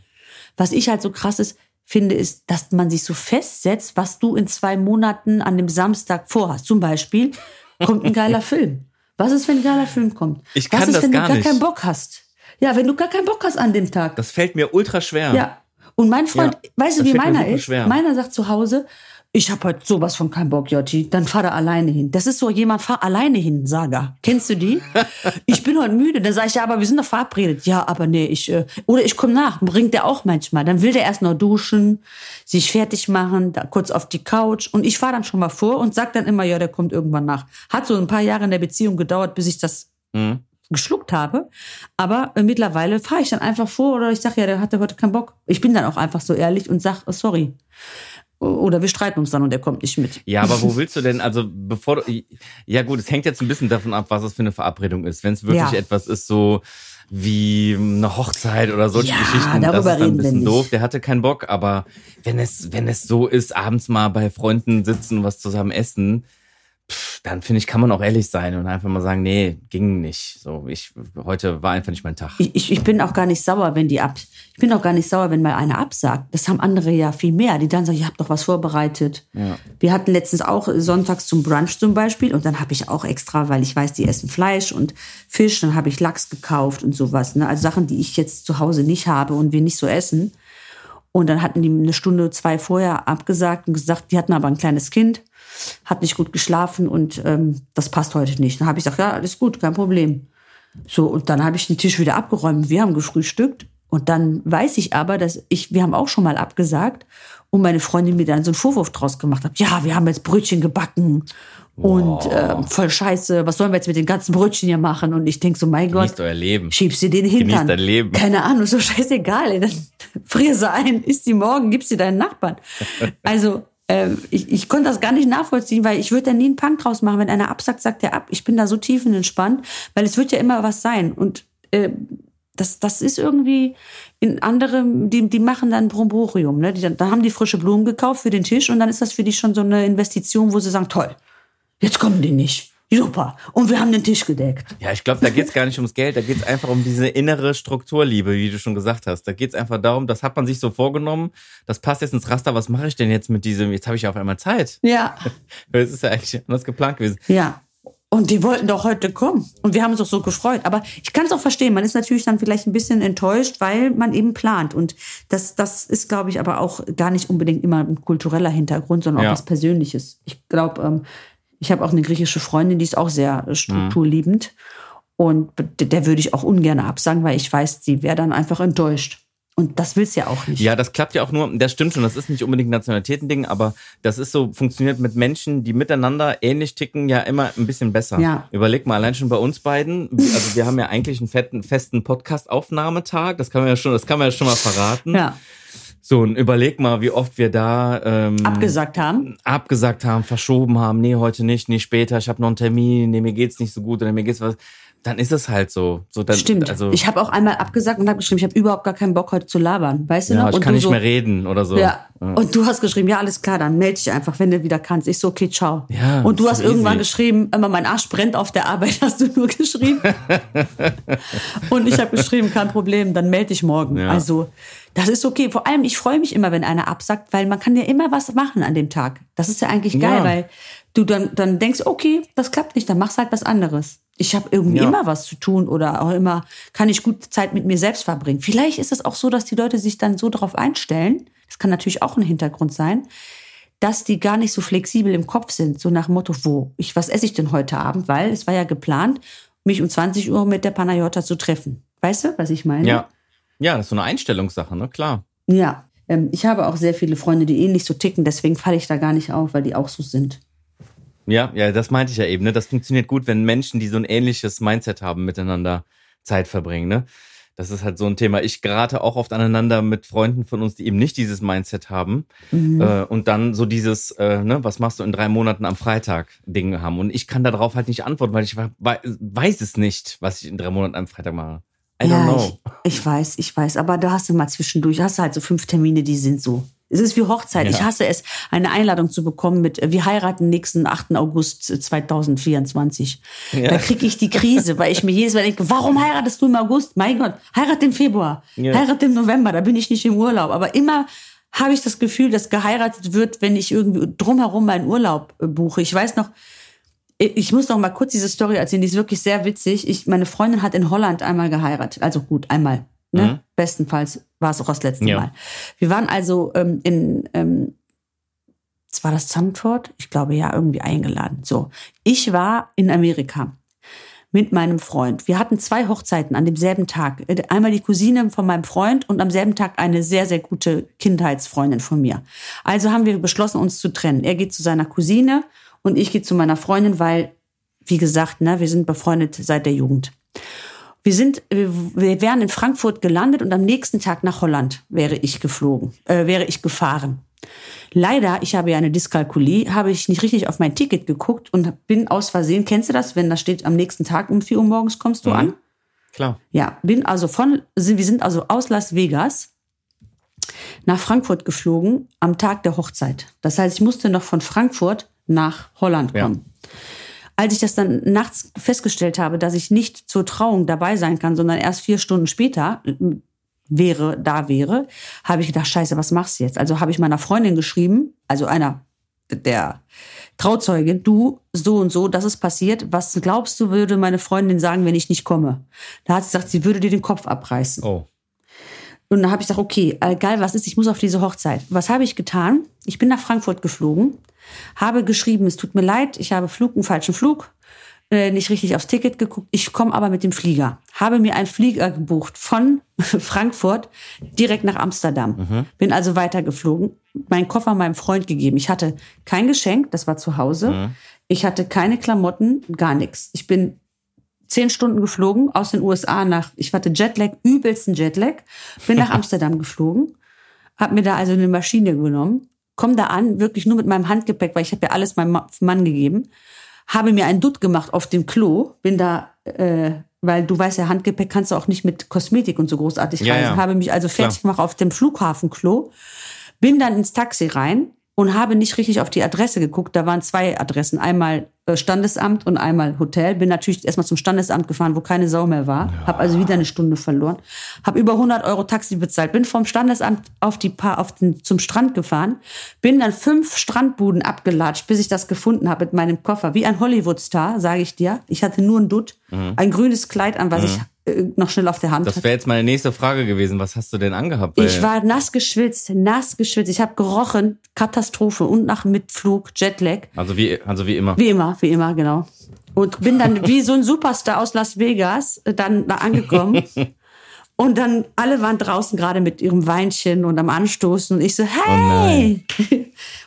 was ich halt so krass ist, finde, ist, dass man sich so festsetzt, was du in zwei Monaten an dem Samstag vorhast. Zum Beispiel kommt ein geiler [laughs] Film. Was ist, wenn ein geiler Film kommt? Ich was kann ist, das wenn gar du gar nicht. keinen Bock hast? Ja, wenn du gar keinen Bock hast an dem Tag. Das fällt mir ultra schwer. Ja. Und mein Freund, Ja, weißt du, wie meiner ist? schwer. Meiner sagt zu Hause, ich habe heute sowas von keinen Bock, Jotti. Dann fahr da alleine hin. Das ist so jemand, fahr alleine hin, Saga. Kennst du die? [laughs] ich bin heute müde. Dann sage ich, ja, aber wir sind doch verabredet. Ja, aber nee, ich, äh, oder ich komme nach. Bringt der auch manchmal. Dann will der erst noch duschen, sich fertig machen, da kurz auf die Couch. Und ich fahre dann schon mal vor und sag dann immer, ja, der kommt irgendwann nach. Hat so ein paar Jahre in der Beziehung gedauert, bis ich das Mhm. Geschluckt habe. Aber äh, mittlerweile fahre ich dann einfach vor oder ich sage, ja, der hatte heute keinen Bock. Ich bin dann auch einfach so ehrlich und sag, oh, sorry. Oder wir streiten uns dann und der kommt nicht mit. Ja, aber wo [laughs] willst du denn, also bevor du, ja gut, es hängt jetzt ein bisschen davon ab, was es für eine Verabredung ist. Wenn es wirklich Ja. etwas ist, so wie eine Hochzeit oder solche Ja, Geschichten, das darüber ist dann ein bisschen doof. Der hatte keinen Bock, aber wenn es, wenn es so ist, abends mal bei Freunden sitzen, was zusammen essen, pff, dann finde ich, kann man auch ehrlich sein und einfach mal sagen, nee, ging nicht. So, ich, heute war einfach nicht mein Tag. Ich, ich, ich bin auch gar nicht sauer, wenn die ab. Ich bin auch gar nicht sauer, wenn mal einer absagt. Das haben andere ja viel mehr, die dann sagen, ich habe doch was vorbereitet. Ja. Wir hatten letztens auch sonntags zum Brunch zum Beispiel und dann habe ich auch extra, weil ich weiß, die essen Fleisch und Fisch, dann habe ich Lachs gekauft und sowas. Ne? Also Sachen, die ich jetzt zu Hause nicht habe und wir nicht so essen. Und dann hatten die eine Stunde, zwei vorher abgesagt und gesagt, die hatten aber ein kleines Kind, hat nicht gut geschlafen und ähm, das passt heute nicht. Dann habe ich gesagt, ja, alles gut, kein Problem. So, und dann habe ich den Tisch wieder abgeräumt. Wir haben gefrühstückt. Und dann weiß ich aber, dass ich, wir haben auch schon mal abgesagt und meine Freundin mir dann so einen Vorwurf draus gemacht hat. Ja, wir haben jetzt Brötchen gebacken und ähm, voll scheiße, was sollen wir jetzt mit den ganzen Brötchen hier machen? Und ich denk so, mein Gott, Genießt euer Leben. schiebst dir den Hintern. Dein Leben. Keine Ahnung, so scheißegal. Ey. Dann [laughs] frier sie ein, isst sie morgen, gib sie deinen Nachbarn. Also ähm, ich, ich konnte das gar nicht nachvollziehen, weil ich würde da nie einen Punk draus machen. Wenn einer absagt, sagt er ab. Ich bin da so tiefenentspannt, weil es wird ja immer was sein. Und äh, das, das ist irgendwie in anderem, die, die machen dann Bromborium. Ne? Die, dann, dann haben die frische Blumen gekauft für den Tisch und dann ist das für die schon so eine Investition, wo sie sagen, toll, jetzt kommen die nicht. Super. Und wir haben den Tisch gedeckt. Ja, ich glaube, da geht's gar nicht ums Geld, da geht's einfach um diese innere Strukturliebe, wie du schon gesagt hast. Da geht's einfach darum, das hat man sich so vorgenommen, das passt jetzt ins Raster, was mache ich denn jetzt mit diesem, jetzt habe ich ja auf einmal Zeit. Ja. [laughs] Es ist ja eigentlich anders geplant gewesen. Ja. Und die wollten doch heute kommen. Und wir haben uns auch so gefreut. Aber ich kann es auch verstehen. Man ist natürlich dann vielleicht ein bisschen enttäuscht, weil man eben plant. Und das, das ist, glaube ich, aber auch gar nicht unbedingt immer ein kultureller Hintergrund, sondern auch Ja. was Persönliches. Ich glaube, ähm, ich habe auch eine griechische Freundin, die ist auch sehr äh, strukturliebend. Und der, würde ich auch ungern absagen, weil ich weiß, die wäre dann einfach enttäuscht. Und das will's ja auch nicht. Ja, das klappt ja auch nur, das stimmt schon, das ist nicht unbedingt ein Nationalitätending, aber das ist so, funktioniert mit Menschen, die miteinander ähnlich ticken, ja immer ein bisschen besser. Ja. Überleg mal, allein schon bei uns beiden, also wir haben ja eigentlich einen fetten, festen Podcast-Aufnahmetag, das kann man ja schon, das kann man ja schon mal verraten. Ja. So, und überleg mal, wie oft wir da ähm, Abgesagt haben. abgesagt haben, verschoben haben, nee, heute nicht, nee, später, ich habe noch einen Termin, nee, mir geht's nicht so gut oder mir geht's was. Dann ist es halt so. so dann, Stimmt. Also, ich habe auch einmal abgesagt und habe geschrieben, ich habe überhaupt gar keinen Bock heute zu labern. Weißt du ja, noch? ich und kann du nicht so, mehr reden oder so. Ja. Und du hast geschrieben, ja, alles klar, dann melde dich einfach, wenn du wieder kannst. Ich so, okay, ciao. Ja, und du hast irgendwann easy. geschrieben, immer mein Arsch brennt auf der Arbeit, [laughs] hast du nur geschrieben. [laughs] und ich habe geschrieben, kein Problem, dann melde dich morgen. Ja. Also, das ist okay. Vor allem, ich freue mich immer, wenn einer absagt, weil man kann ja immer was machen an dem Tag. Das ist ja eigentlich geil, Ja. weil du dann, dann denkst, okay, das klappt nicht, dann machst halt was anderes. Ich habe irgendwie Ja. immer was zu tun oder auch immer kann ich gut Zeit mit mir selbst verbringen. Vielleicht ist es auch so, dass die Leute sich dann so darauf einstellen. Das kann natürlich auch ein Hintergrund sein, dass die gar nicht so flexibel im Kopf sind, so nach dem Motto, wo ich was esse ich denn heute Abend, weil es war ja geplant, mich um 20 Uhr mit der Panayota zu treffen. Weißt du, was ich meine? Ja. Ja, das ist so eine Einstellungssache, ne? Klar. Ja. Ähm, ich habe auch sehr viele Freunde, die ähnlich so ticken, deswegen falle ich da gar nicht auf, weil die auch so sind. Ja, ja, das meinte ich ja eben, ne? Das funktioniert gut, wenn Menschen, die so ein ähnliches Mindset haben, miteinander Zeit verbringen, ne? Das ist halt so ein Thema. Ich gerate auch oft aneinander mit Freunden von uns, die eben nicht dieses Mindset haben. Mhm. Äh, und dann so dieses, äh, ne, was machst du in drei Monaten am Freitag Dinge haben. Und ich kann darauf halt nicht antworten, weil ich weiß es nicht, was ich in drei Monaten am Freitag mache. I don't ja, know. Ich, ich weiß, ich weiß. Aber da hast du mal zwischendurch, hast du halt so fünf Termine, die sind so. Es ist wie Hochzeit. Ja. Ich hasse es, eine Einladung zu bekommen mit, wir heiraten nächsten 8. August 2024. Ja. Da kriege ich die Krise, weil ich mir jedes Mal denke, warum heiratest du im August? Mein Gott, heirat im Februar, ja. heirat im November, da bin ich nicht im Urlaub. Aber immer habe ich das Gefühl, dass geheiratet wird, wenn ich irgendwie drumherum meinen Urlaub äh, buche. Ich weiß noch, ich muss noch mal kurz diese Story erzählen, die ist wirklich sehr witzig. Ich, meine Freundin hat in Holland einmal geheiratet. Also gut, einmal. Ne? Mhm. Bestenfalls war es auch das letzte ja. Mal. Wir waren also ähm, in, ähm, war das Zandvoort? Ich glaube ja, irgendwie eingeladen. So. Ich war in Amerika mit meinem Freund. Wir hatten zwei Hochzeiten an demselben Tag. Einmal die Cousine von meinem Freund und am selben Tag eine sehr, sehr gute Kindheitsfreundin von mir. Also haben wir beschlossen, uns zu trennen. Er geht zu seiner Cousine und ich gehe zu meiner Freundin, weil, wie gesagt, ne, wir sind befreundet seit der Jugend. Wir sind, wir wären in Frankfurt gelandet und am nächsten Tag nach Holland wäre ich geflogen, äh, wäre ich gefahren. Leider, ich habe ja eine Dyskalkulie, habe ich nicht richtig auf mein Ticket geguckt und bin aus Versehen, kennst du das, wenn da steht, am nächsten Tag um 4 Uhr morgens kommst du mhm. an? Klar. Ja, bin also von, wir sind also aus Las Vegas nach Frankfurt geflogen am Tag der Hochzeit. Das heißt, ich musste noch von Frankfurt nach Holland kommen. Ja. Als ich das dann nachts festgestellt habe, dass ich nicht zur Trauung dabei sein kann, sondern erst vier Stunden später äh, wäre, da wäre, habe ich gedacht, scheiße, was machst du jetzt? Also habe ich meiner Freundin geschrieben, also einer der Trauzeugin, du, so und so, das ist passiert. Was glaubst du, würde meine Freundin sagen, wenn ich nicht komme? Da hat sie gesagt, sie würde dir den Kopf abreißen. Oh. Und dann habe ich gesagt, okay, egal was ist, ich muss auf diese Hochzeit. Was habe ich getan? Ich bin nach Frankfurt geflogen, habe geschrieben, es tut mir leid, ich habe Flug, einen falschen Flug, äh, nicht richtig aufs Ticket geguckt. Ich komme aber mit dem Flieger. Habe mir einen Flieger gebucht von [laughs] Frankfurt direkt nach Amsterdam. Mhm. Bin also weitergeflogen, meinen Koffer meinem Freund gegeben. Ich hatte kein Geschenk, das war zu Hause. Mhm. Ich hatte keine Klamotten, gar nichts. Ich bin zehn Stunden geflogen aus den USA nach, ich hatte Jetlag, übelsten Jetlag, bin nach [laughs] Amsterdam geflogen, habe mir da also eine Maschine genommen, komme da an, wirklich nur mit meinem Handgepäck, weil ich habe ja alles meinem Mann gegeben, habe mir einen Dutt gemacht auf dem Klo, bin da, äh, weil du weißt ja, Handgepäck kannst du auch nicht mit Kosmetik und so großartig reisen, ja, ja. habe mich also fertig Klar. gemacht auf dem Flughafenklo, bin dann ins Taxi rein und habe nicht richtig auf die Adresse geguckt. Da waren zwei Adressen. Einmal äh, Standesamt und einmal Hotel. Bin natürlich erstmal zum Standesamt gefahren, wo keine Sau mehr war. Ja. Habe also wieder eine Stunde verloren. Habe über 100 Euro Taxi bezahlt. Bin vom Standesamt auf die pa auf den, zum Strand gefahren. Bin dann fünf Strandbuden abgelatscht, bis ich das gefunden habe mit meinem Koffer. Wie ein Hollywood-Star, sage ich dir. Ich hatte nur ein Dutt, mhm. ein grünes Kleid an, was mhm. ich noch schnell auf der Hand. Das wäre jetzt meine nächste Frage gewesen. Was hast du denn angehabt? Ich war nass geschwitzt, nass geschwitzt. Ich habe gerochen, Katastrophe und nach Mitflug, Jetlag. Also wie, also wie immer. Wie immer, wie immer, genau. Und bin dann wie so ein Superstar aus Las Vegas äh, dann da angekommen. [laughs] Und dann alle waren draußen gerade mit ihrem Weinchen und am Anstoßen und ich so, hey! Oh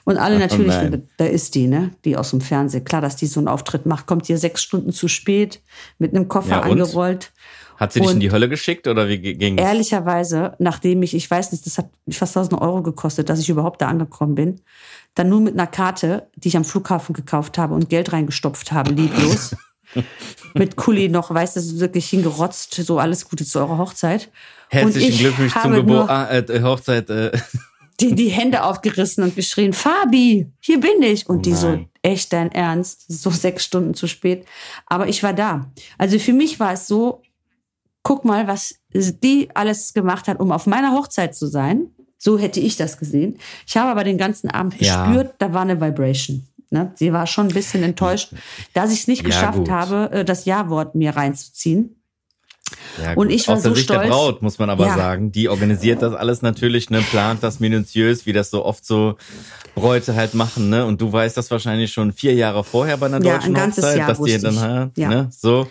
[laughs] und alle natürlich, oh da ist die, ne? Die aus dem Fernsehen. Klar, dass die so einen Auftritt macht, kommt hier sechs Stunden zu spät mit einem Koffer ja, angerollt. Hat sie dich in die Hölle geschickt oder wie ging es? Ehrlicherweise, nachdem ich, ich weiß nicht, das hat fast 1000 Euro gekostet, dass ich überhaupt da angekommen bin, dann nur mit einer Karte, die ich am Flughafen gekauft habe und Geld reingestopft habe, lieblos. [laughs] mit Kuli noch, weißt du, wirklich hingerotzt, so alles Gute zu eurer Hochzeit. Herzlichen Glückwunsch zum Geburt, ah, äh, Hochzeit. Äh. Die, die Hände aufgerissen und geschrien, Fabi, hier bin ich. Und oh die so, echt dein Ernst, so sechs Stunden zu spät. Aber ich war da. Also für mich war es so, guck mal, was die alles gemacht hat, um auf meiner Hochzeit zu sein. So hätte ich das gesehen. Ich habe aber den ganzen Abend gespürt, ja. da war eine Vibration. Ne? Sie war schon ein bisschen enttäuscht, dass ich es nicht ja, geschafft gut. habe, äh, das Ja-Wort mir reinzuziehen. Ja, und ich war Aus der so Sicht stolz. der Braut muss man aber ja. sagen, die organisiert das alles natürlich, ne, plant das minutiös, wie das so oft so Bräute halt machen, ne? Und du weißt das wahrscheinlich schon vier Jahre vorher bei einer deutschen ja, ein Hochzeit, Jahr dass die dann, ja. ne, so.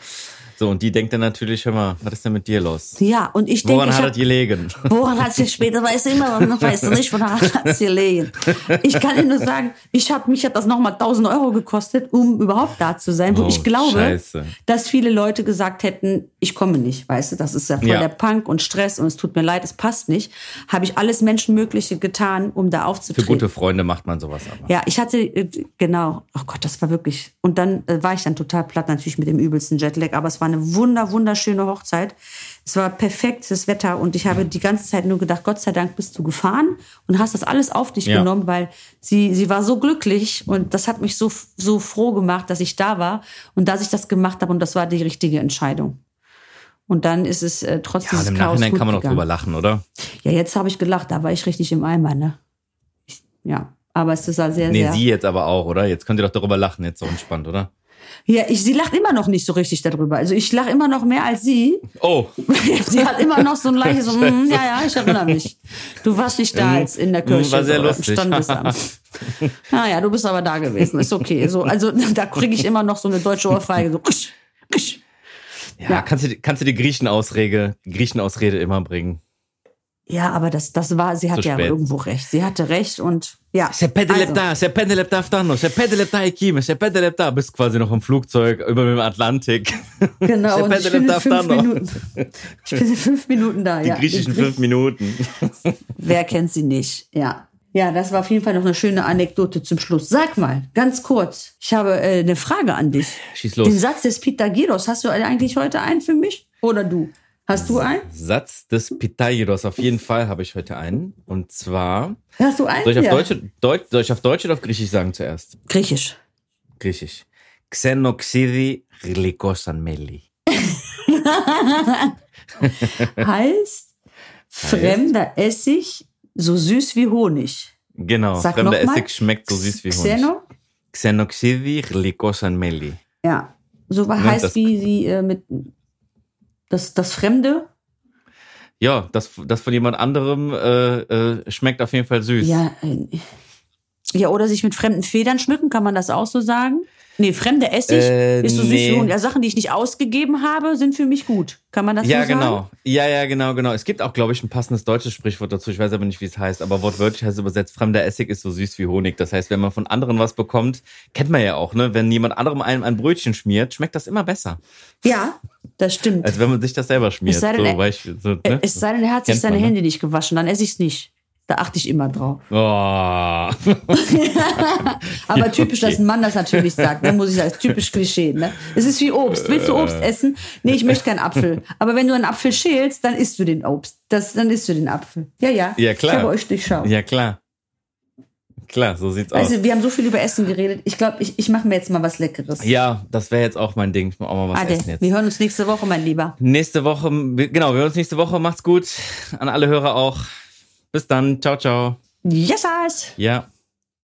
So, und die denkt dann natürlich, hör mal, was ist denn mit dir los? Ja, und ich denke. Woran hat es gelegen? Woran hat es später, weißt du immer noch, weißt du nicht, woran hat es gelegen? Ich kann dir nur sagen, ich hab, mich hat das nochmal 1000 Euro gekostet, um überhaupt da zu sein, wo oh, ich glaube, Scheiße. dass viele Leute gesagt hätten, ich komme nicht, weißt du, das ist ja voll ja. der Punk und Stress und es tut mir leid, es passt nicht, habe ich alles Menschenmögliche getan, um da aufzutreten. Für gute Freunde macht man sowas aber. Ja, ich hatte, äh, genau, oh Gott, das war wirklich, und dann äh, war ich dann total platt, natürlich mit dem übelsten Jetlag, aber es war eine wunder, wunderschöne Hochzeit. Es war perfektes Wetter und ich habe die ganze Zeit nur gedacht, Gott sei Dank bist du gefahren und hast das alles auf dich ja. genommen, weil sie, sie war so glücklich und das hat mich so, so froh gemacht, dass ich da war und dass ich das gemacht habe und das war die richtige Entscheidung. Und dann ist es äh, trotzdem. Ja, im Nachhinein kann man noch drüber lachen, oder? Ja, jetzt habe ich gelacht, da war ich richtig im Eimer, ne? Ich, ja, aber es ist halt sehr, nee, sehr. Nee, sie jetzt aber auch, oder? Jetzt könnt ihr doch darüber lachen, jetzt so entspannt, oder? Ja, ich, sie lacht immer noch nicht so richtig darüber. Also ich lache immer noch mehr als sie. Oh. [laughs] sie hat immer noch so ein leichtes, [laughs] so, mm, ja, ja, ich erinnere mich. Du warst nicht da als in der Kirche. War sehr lustig. naja, [laughs] du bist aber da gewesen, ist okay. So, also da kriege ich immer noch so eine deutsche Ohrfeige, so, ksch, ksch. Ja, ja, Kannst, du, kannst du die Griechenausrede, Griechenausrede immer bringen. Ja, aber das, das war, sie hat ja irgendwo recht. Sie hatte recht und ja. Se pede also. se pede lepta aftanos, se pede lepta ikime, se pede lepta, bist quasi noch im Flugzeug über dem Atlantik. [laughs] Genau, se und ich bin, fünf Minuten, ich bin in fünf Minuten da, die ja. Die griechischen fünf Minuten. Wer kennt sie nicht, ja. Ja, das war auf jeden Fall noch eine schöne Anekdote zum Schluss. Sag mal, ganz kurz, ich habe äh, eine Frage an dich. Schieß los. Den Satz des Pythagoras, hast du eigentlich heute einen für mich? Oder du? Hast du einen? Satz des Pythagoras, auf jeden Fall habe ich heute einen. Und zwar. Hast du einen? Soll ich auf, ja. Deutsch, Deutsch, soll ich auf Deutsch oder auf Griechisch sagen zuerst? Griechisch. Griechisch. Xenoxidi glikosan meli. [laughs] heißt, fremder Essig so süß wie Honig. Genau, Sag fremder Essig schmeckt so süß wie Honig. Xeno? Xenoxidi glikosan meli. Ja, so ne, heißt wie sie äh, mit das, das Fremde. Ja, das, das von jemand anderem äh, äh, schmeckt auf jeden Fall süß. Ja, äh, ja, oder sich mit fremden Federn schmücken, kann man das auch so sagen? Nee, fremde Essig äh, ist so nee. süß. Ja, Sachen, die ich nicht ausgegeben habe, sind für mich gut. Kann man das ja, so sagen? Ja, genau. Ja, ja, genau, genau. Es gibt auch, glaube ich, ein passendes deutsches Sprichwort dazu. Ich weiß aber nicht, wie es heißt. Aber wortwörtlich heißt es übersetzt, fremder Essig ist so süß wie Honig. Das heißt, wenn man von anderen was bekommt, kennt man ja auch, ne? Wenn jemand anderem einem ein Brötchen schmiert, schmeckt das immer besser. Ja, das stimmt. Als wenn man sich das selber schmiert. Es sei denn, so, ich, so, ne? es sei denn er hat sich seine man, ne? Hände nicht gewaschen, dann esse ich es nicht. Da achte ich immer drauf. Oh. [laughs] Aber typisch, okay. dass ein Mann das natürlich sagt, ne, muss ich sagen, typisch Klischee. Ne? Es ist wie Obst. Willst du Obst essen? Nee, ich möchte keinen Apfel. Aber wenn du einen Apfel schälst, dann isst du den Obst. Das, dann isst du den Apfel. Ja, ja. Ja, klar. Ich habe euch durchschaut. Ja, klar. Klar, so sieht's also, aus. Also, wir haben so viel über Essen geredet. Ich glaube, ich, ich mache mir jetzt mal was Leckeres. Ja, das wäre jetzt auch mein Ding. Ich muss auch mal was Ade, essen jetzt. Wir hören uns nächste Woche, mein Lieber. Nächste Woche, genau, wir hören uns nächste Woche. Macht's gut. An alle Hörer auch. Bis dann. Ciao, ciao. Yes, Ja.